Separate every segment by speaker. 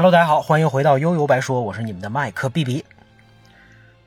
Speaker 1: Hello，大家好，欢迎回到悠悠白说，我是你们的麦克 B B。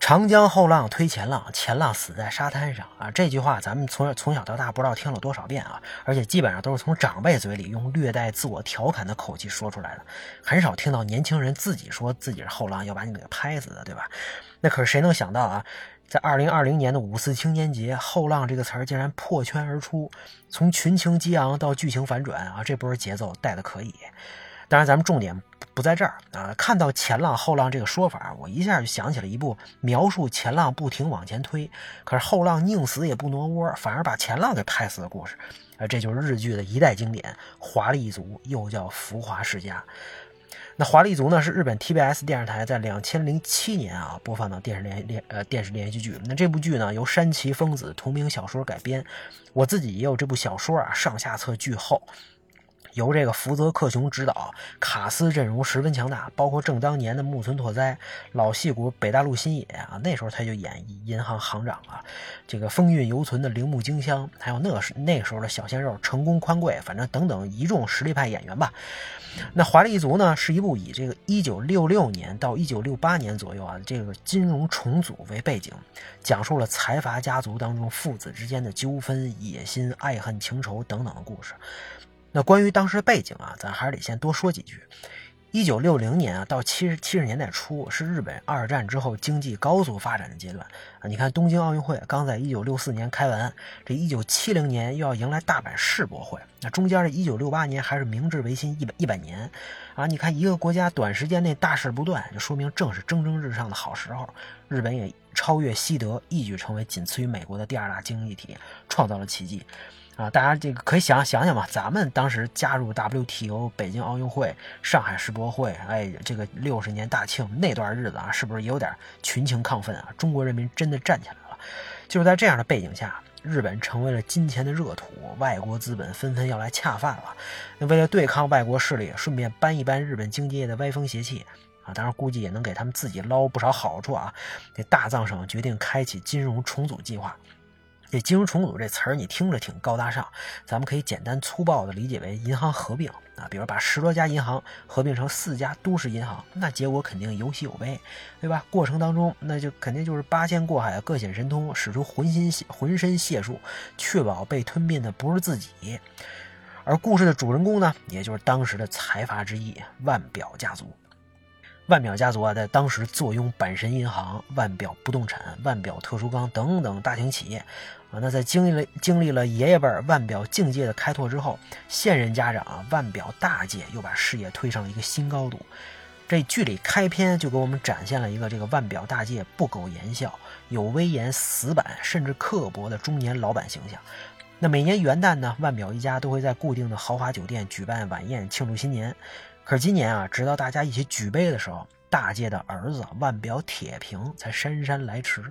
Speaker 1: 长江后浪推前浪，前浪死在沙滩上啊！这句话咱们从从小到大不知道听了多少遍啊，而且基本上都是从长辈嘴里用略带自我调侃的口气说出来的，很少听到年轻人自己说自己是后浪要把你给拍死的，对吧？那可是谁能想到啊，在二零二零年的五四青年节，后浪这个词儿竟然破圈而出，从群情激昂到剧情反转啊，这波节奏带的可以。当然，咱们重点不在这儿啊！看到前浪后浪这个说法，我一下就想起了一部描述前浪不停往前推，可是后浪宁死也不挪窝，反而把前浪给拍死的故事啊！这就是日剧的一代经典《华丽一族》，又叫《浮华世家》。那《华丽一族》呢，是日本 TBS 电视台在两千零七年啊播放的电视连连呃电视连续剧。那这部剧呢，由山崎丰子同名小说改编，我自己也有这部小说啊，上下册巨厚。由这个福泽克雄执导，卡斯阵容十分强大，包括正当年的木村拓哉、老戏骨北大陆新野啊，那时候他就演银行行长啊。这个风韵犹存的铃木京香，还有那时那时候的小鲜肉成功宽贵，反正等等一众实力派演员吧。那《华丽一族》呢，是一部以这个1966年到1968年左右啊，这个金融重组为背景，讲述了财阀家族当中父子之间的纠纷、野心、爱恨情仇等等的故事。那关于当时背景啊，咱还是得先多说几句。一九六零年啊，到七十七十年代初是日本二战之后经济高速发展的阶段啊。你看东京奥运会刚在一九六四年开完，这一九七零年又要迎来大阪世博会，那中间的一九六八年还是明治维新一百一百年啊。你看一个国家短时间内大事不断，就说明正是蒸蒸日上的好时候。日本也超越西德，一举成为仅次于美国的第二大经济体，创造了奇迹。啊，大家这个可以想想想吧，咱们当时加入 WTO、北京奥运会、上海世博会，哎，这个六十年大庆那段日子啊，是不是也有点群情亢奋啊？中国人民真的站起来了。就是在这样的背景下，日本成为了金钱的热土，外国资本纷纷要来恰饭了。那为了对抗外国势力，顺便扳一扳日本经济业的歪风邪气啊，当然估计也能给他们自己捞不少好处啊。这大藏省决定开启金融重组计划。这金融重组这词儿你听着挺高大上，咱们可以简单粗暴的理解为银行合并啊，比如把十多家银行合并成四家都市银行，那结果肯定有喜有悲，对吧？过程当中那就肯定就是八仙过海，各显神通，使出浑身浑身解数，确保被吞并的不是自己。而故事的主人公呢，也就是当时的财阀之一万表家族。万表家族啊，在当时坐拥阪神银行、腕表不动产、腕表特殊钢等等大型企业，啊，那在经历了经历了爷爷辈腕表境界的开拓之后，现任家长啊，腕表大介又把事业推上了一个新高度。这剧里开篇就给我们展现了一个这个腕表大介不苟言笑、有威严、死板甚至刻薄的中年老板形象。那每年元旦呢，腕表一家都会在固定的豪华酒店举办晚宴庆祝新年。可是今年啊，直到大家一起举杯的时候，大介的儿子腕表铁平才姗姗来迟。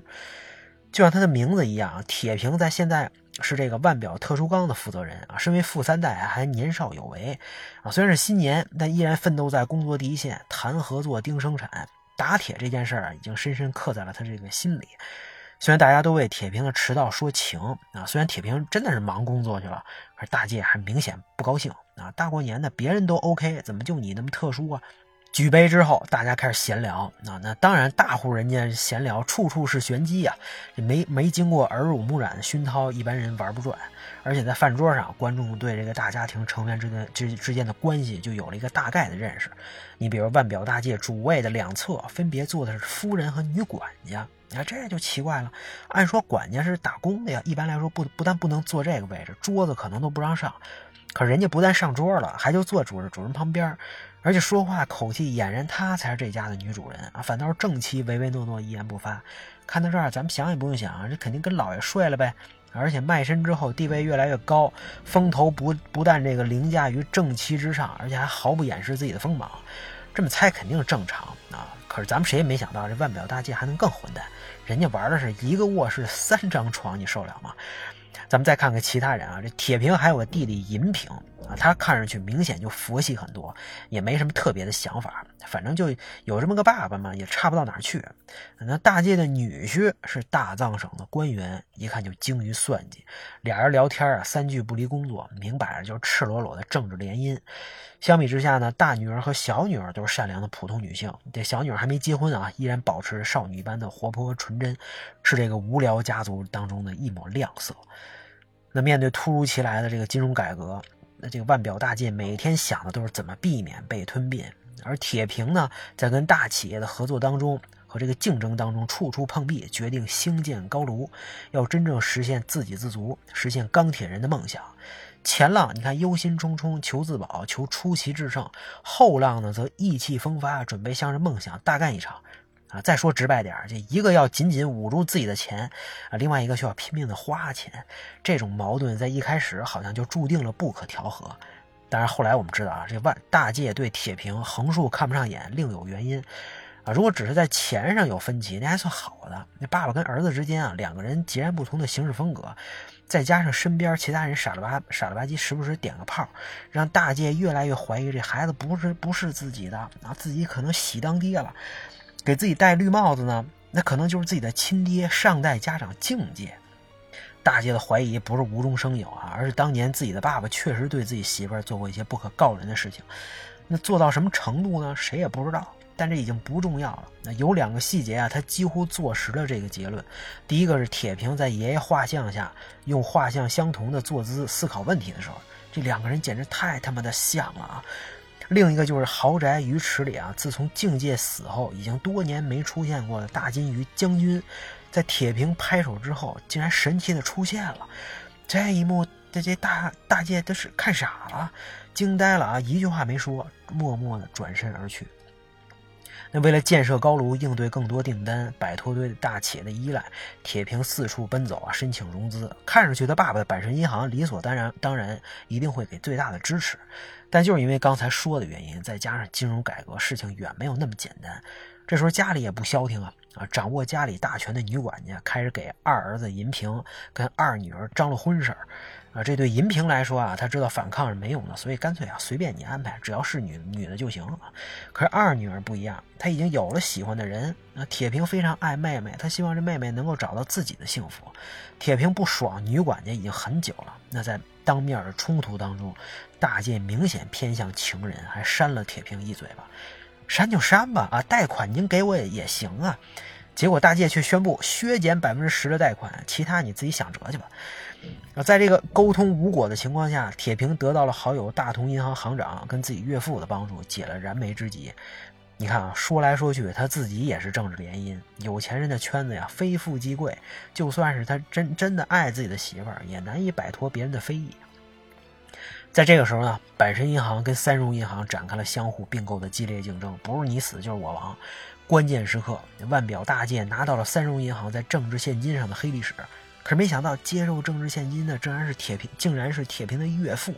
Speaker 1: 就像他的名字一样，铁平在现在是这个腕表特殊钢的负责人啊。身为富三代，还年少有为啊。虽然是新年，但依然奋斗在工作第一线，谈合作、盯生产、打铁这件事儿啊，已经深深刻在了他这个心里。虽然大家都为铁平的迟到说情啊，虽然铁平真的是忙工作去了，可是大介还明显不高兴啊！大过年的，别人都 OK，怎么就你那么特殊啊？举杯之后，大家开始闲聊啊。那当然，大户人家闲聊处处是玄机呀，没没经过耳濡目染的熏陶，一般人玩不转。而且在饭桌上，观众对这个大家庭成员之间之之间的关系就有了一个大概的认识。你比如万表大界主位的两侧分别坐的是夫人和女管家。啊，这就奇怪了。按说管家是打工的呀，一般来说不不但不能坐这个位置，桌子可能都不让上。可人家不但上桌了，还就坐主人主人旁边，而且说话口气俨然她才是这家的女主人啊。反倒是正妻唯唯诺诺，一言不发。看到这儿，咱们想也不用想，这肯定跟老爷睡了呗。而且卖身之后地位越来越高，风头不不但这个凌驾于正妻之上，而且还毫不掩饰自己的锋芒。这么猜肯定是正常啊。可是咱们谁也没想到，这万表大计还能更混蛋。人家玩的是一个卧室三张床，你受了吗？咱们再看看其他人啊，这铁平还有个弟弟银平啊，他看上去明显就佛系很多，也没什么特别的想法，反正就有这么个爸爸嘛，也差不到哪儿去。那大介的女婿是大藏省的官员，一看就精于算计。俩人聊天啊，三句不离工作，明摆着就是赤裸裸的政治联姻。相比之下呢，大女儿和小女儿都是善良的普通女性。这小女儿还没结婚啊，依然保持少女般的活泼和纯真，是这个无聊家族当中的一抹亮色。那面对突如其来的这个金融改革，那这个腕表大进每天想的都是怎么避免被吞并。而铁平呢，在跟大企业的合作当中和这个竞争当中处处碰壁，决定兴建高炉，要真正实现自给自足，实现钢铁人的梦想。前浪你看忧心忡忡求自保，求出奇制胜；后浪呢则意气风发，准备向着梦想大干一场。啊，再说直白点这一个要紧紧捂住自己的钱，啊，另外一个却要拼命的花钱。这种矛盾在一开始好像就注定了不可调和。但是后来我们知道啊，这万大界对铁平横竖看不上眼，另有原因。啊，如果只是在钱上有分歧，那还算好的。那爸爸跟儿子之间啊，两个人截然不同的行事风格，再加上身边其他人傻了吧傻了吧唧，时不时点个炮，让大界越来越怀疑这孩子不是不是自己的啊，自己可能喜当爹了，给自己戴绿帽子呢，那可能就是自己的亲爹，上代家长境界。大介的怀疑不是无中生有啊，而是当年自己的爸爸确实对自己媳妇儿做过一些不可告人的事情。那做到什么程度呢？谁也不知道。但这已经不重要了。那有两个细节啊，他几乎坐实了这个结论。第一个是铁平在爷爷画像下用画像相同的坐姿思考问题的时候，这两个人简直太他妈的像了啊！另一个就是豪宅鱼池里啊，自从境界死后，已经多年没出现过的大金鱼将军。在铁平拍手之后，竟然神奇的出现了。这一幕，这这大大界都是看傻了，惊呆了啊！一句话没说，默默的转身而去。那为了建设高炉，应对更多订单，摆脱对大企业的依赖，铁平四处奔走啊，申请融资。看上去他爸爸的阪神银行理所当然，当然一定会给最大的支持。但就是因为刚才说的原因，再加上金融改革，事情远没有那么简单。这时候家里也不消停啊啊！掌握家里大权的女管家开始给二儿子银平跟二女儿张罗婚事儿啊。这对银平来说啊，他知道反抗是没用的，所以干脆啊随便你安排，只要是女女的就行啊。可是二女儿不一样，她已经有了喜欢的人。那铁平非常爱妹妹，他希望这妹妹能够找到自己的幸福。铁平不爽女管家已经很久了。那在当面的冲突当中，大介明显偏向情人，还扇了铁平一嘴巴。删就删吧，啊，贷款您给我也也行啊。结果大介却宣布削减百分之十的贷款，其他你自己想辙去吧。啊，在这个沟通无果的情况下，铁平得到了好友大同银行行长跟自己岳父的帮助，解了燃眉之急。你看啊，说来说去，他自己也是政治联姻，有钱人的圈子呀，非富即贵。就算是他真真的爱自己的媳妇儿，也难以摆脱别人的非议。在这个时候呢，阪神银行跟三荣银行展开了相互并购的激烈竞争，不是你死就是我亡。关键时刻，万表大介拿到了三荣银行在政治现金上的黑历史，可是没想到接受政治现金的竟然是铁平，竟然是铁平的岳父，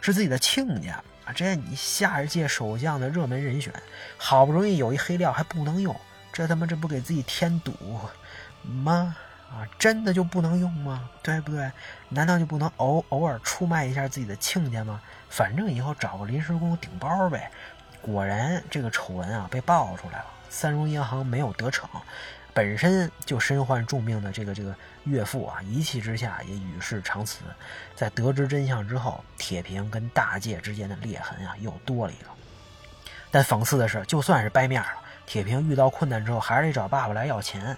Speaker 1: 是自己的亲家啊！这你下一届首相的热门人选，好不容易有一黑料还不能用，这他妈这不给自己添堵吗？啊，真的就不能用吗？对不对？难道就不能偶偶尔出卖一下自己的亲家吗？反正以后找个临时工顶包呗。果然，这个丑闻啊被爆出来了。三荣银行没有得逞，本身就身患重病的这个这个岳父啊，一气之下也与世长辞。在得知真相之后，铁平跟大介之间的裂痕啊又多了一个。但讽刺的是，就算是掰面了，铁平遇到困难之后，还是得找爸爸来要钱。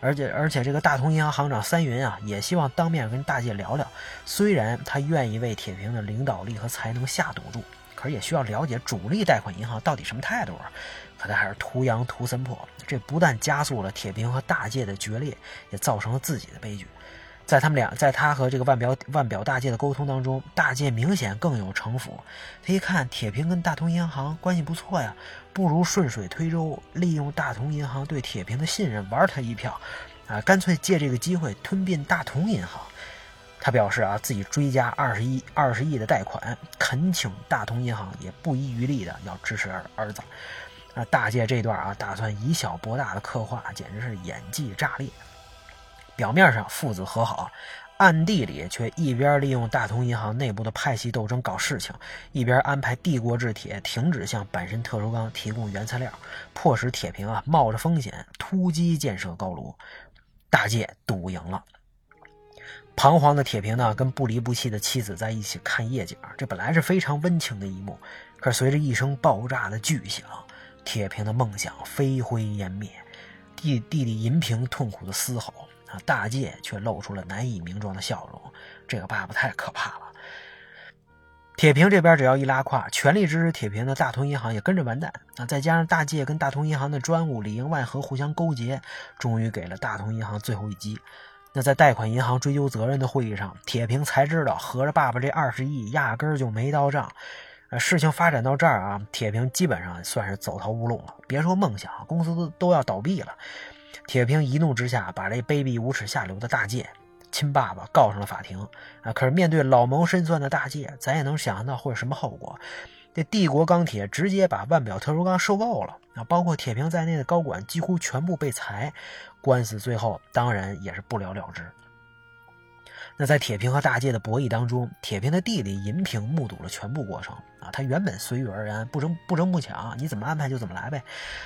Speaker 1: 而且而且，这个大同银行行长三云啊，也希望当面跟大介聊聊。虽然他愿意为铁平的领导力和才能下赌注，可是也需要了解主力贷款银行到底什么态度啊。可他还是图羊图森破，这不但加速了铁平和大介的决裂，也造成了自己的悲剧。在他们俩，在他和这个腕表腕表大介的沟通当中，大介明显更有城府。他一看铁平跟大同银行关系不错呀，不如顺水推舟，利用大同银行对铁平的信任，玩他一票，啊，干脆借这个机会吞并大同银行。他表示啊，自己追加二十亿二十亿的贷款，恳请大同银行也不遗余力的要支持儿子。啊，大介这段啊，打算以小博大的刻画，简直是演技炸裂。表面上父子和好，暗地里却一边利用大同银行内部的派系斗争搞事情，一边安排帝国制铁停止向阪神特殊钢提供原材料，迫使铁平啊冒着风险突击建设高炉。大介赌赢了。彷徨的铁平呢，跟不离不弃的妻子在一起看夜景，这本来是非常温情的一幕。可是随着一声爆炸的巨响，铁平的梦想飞灰烟灭。弟弟弟银平痛苦的嘶吼，啊，大介却露出了难以名状的笑容。这个爸爸太可怕了。铁平这边只要一拉胯，全力支持铁平的大同银行也跟着完蛋。啊，再加上大介跟大同银行的专务里应外合，互相勾结，终于给了大同银行最后一击。那在贷款银行追究责任的会议上，铁平才知道，合着爸爸这二十亿压根儿就没到账。呃，事情发展到这儿啊，铁平基本上算是走投无路了。别说梦想，公司都都要倒闭了。铁平一怒之下，把这卑鄙无耻下流的大介。亲爸爸告上了法庭啊！可是面对老谋深算的大介，咱也能想象到会是什么后果。这帝国钢铁直接把腕表特殊钢收购了啊，包括铁平在内的高管几乎全部被裁，官司最后当然也是不了了之。那在铁平和大介的博弈当中，铁平的弟弟银平目睹了全部过程啊，他原本随遇而安，不争不争不抢，你怎么安排就怎么来呗。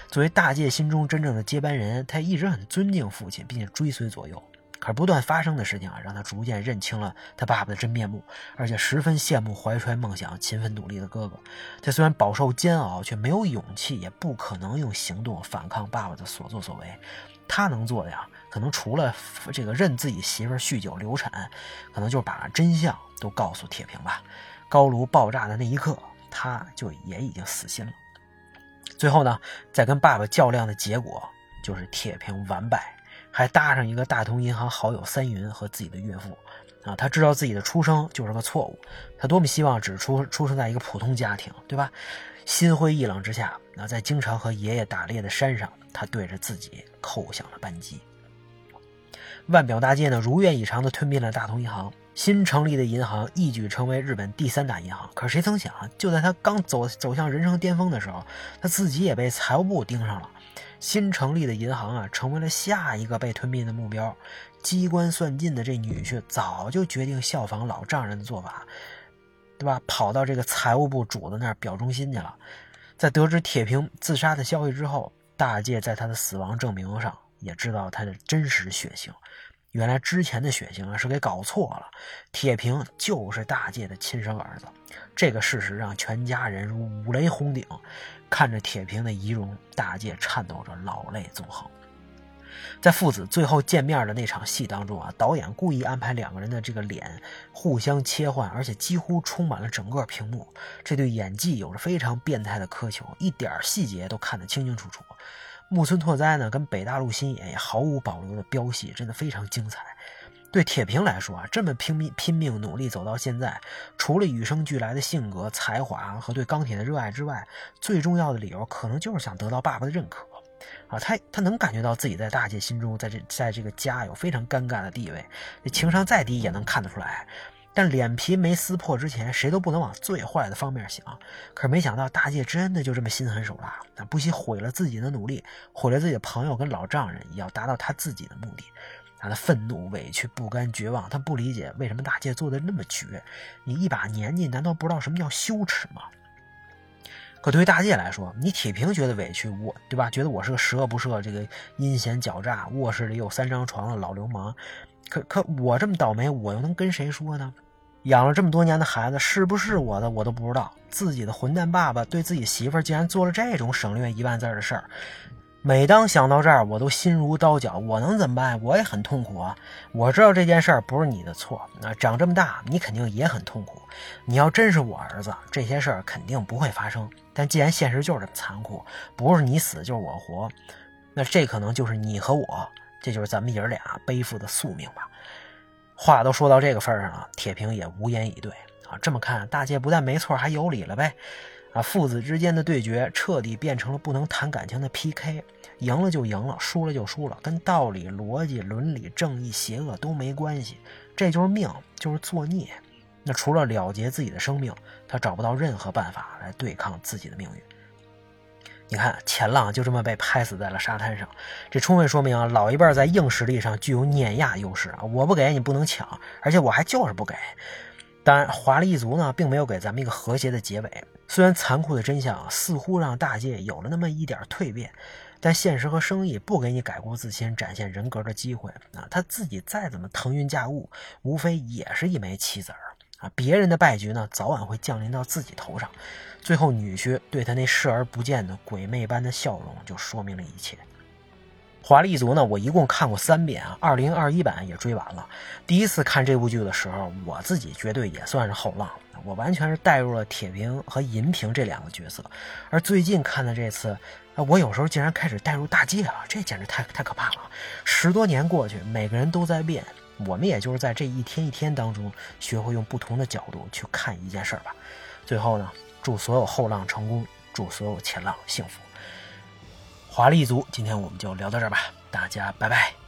Speaker 1: 作为大介心中真正的接班人，他一直很尊敬父亲，并且追随左右。可是不断发生的事情啊，让他逐渐认清了他爸爸的真面目，而且十分羡慕怀揣梦想、勤奋努力的哥哥。他虽然饱受煎熬，却没有勇气，也不可能用行动反抗爸爸的所作所为。他能做的呀，可能除了这个认自己媳妇酗酒流产，可能就把真相都告诉铁平吧。高炉爆炸的那一刻，他就也已经死心了。最后呢，在跟爸爸较量的结果，就是铁平完败。还搭上一个大同银行好友三云和自己的岳父，啊，他知道自己的出生就是个错误，他多么希望只出出生在一个普通家庭，对吧？心灰意冷之下，那在经常和爷爷打猎的山上，他对着自己扣响了扳机。万表大介呢，如愿以偿地吞并了大同银行，新成立的银行一举成为日本第三大银行。可谁曾想，就在他刚走走向人生巅峰的时候，他自己也被财务部盯上了。新成立的银行啊，成为了下一个被吞并的目标。机关算尽的这女婿早就决定效仿老丈人的做法，对吧？跑到这个财务部主子那儿表忠心去了。在得知铁平自杀的消息之后，大介在他的死亡证明上也知道他的真实血型。原来之前的血型啊是给搞错了，铁平就是大介的亲生儿子。这个事实让全家人如五雷轰顶。看着铁平的遗容，大介颤抖着，老泪纵横。在父子最后见面的那场戏当中啊，导演故意安排两个人的这个脸互相切换，而且几乎充满了整个屏幕。这对演技有着非常变态的苛求，一点细节都看得清清楚楚。木村拓哉呢，跟北大陆新野也毫无保留的飙戏，真的非常精彩。对铁平来说啊，这么拼命拼命努力走到现在，除了与生俱来的性格、才华和对钢铁的热爱之外，最重要的理由可能就是想得到爸爸的认可。啊，他他能感觉到自己在大姐心中，在这在这个家有非常尴尬的地位，情商再低也能看得出来。但脸皮没撕破之前，谁都不能往最坏的方面想。可是没想到大介真的就这么心狠手辣，不惜毁了自己的努力，毁了自己的朋友跟老丈人，也要达到他自己的目的。他的愤怒、委屈、不甘、绝望，他不理解为什么大介做的那么绝。你一把年纪，难道不知道什么叫羞耻吗？可对于大介来说，你铁平觉得委屈，我对吧？觉得我是个十恶不赦、这个阴险狡诈、卧室里有三张床的老流氓。可可我这么倒霉，我又能跟谁说呢？养了这么多年的孩子，是不是我的我都不知道。自己的混蛋爸爸对自己媳妇儿竟然做了这种省略一万字的事儿。每当想到这儿，我都心如刀绞。我能怎么办？我也很痛苦啊！我知道这件事儿不是你的错。那长这么大，你肯定也很痛苦。你要真是我儿子，这些事儿肯定不会发生。但既然现实就是这么残酷，不是你死就是我活，那这可能就是你和我，这就是咱们爷儿俩背负的宿命吧。话都说到这个份儿上了，铁平也无言以对啊。这么看，大姐不但没错，还有理了呗。啊，父子之间的对决彻底变成了不能谈感情的 PK，赢了就赢了，输了就输了，跟道理、逻辑、伦理、正义、邪恶都没关系，这就是命，就是作孽。那除了了结自己的生命，他找不到任何办法来对抗自己的命运。你看钱浪就这么被拍死在了沙滩上，这充分说明啊，老一辈在硬实力上具有碾压优势啊！我不给你不能抢，而且我还就是不给。当然，华丽一族呢，并没有给咱们一个和谐的结尾。虽然残酷的真相似乎让大界有了那么一点蜕变，但现实和生意不给你改过自新、展现人格的机会啊！他自己再怎么腾云驾雾，无非也是一枚棋子儿啊！别人的败局呢，早晚会降临到自己头上。最后，女婿对他那视而不见的鬼魅般的笑容，就说明了一切。华丽一族呢，我一共看过三遍啊，二零二一版也追完了。第一次看这部剧的时候，我自己绝对也算是后浪，我完全是带入了铁平和银平这两个角色。而最近看的这次，我有时候竟然开始带入大界了，这简直太太可怕了。十多年过去，每个人都在变，我们也就是在这一天一天当中，学会用不同的角度去看一件事儿吧。最后呢？祝所有后浪成功，祝所有前浪幸福。华丽一族，今天我们就聊到这儿吧，大家拜拜。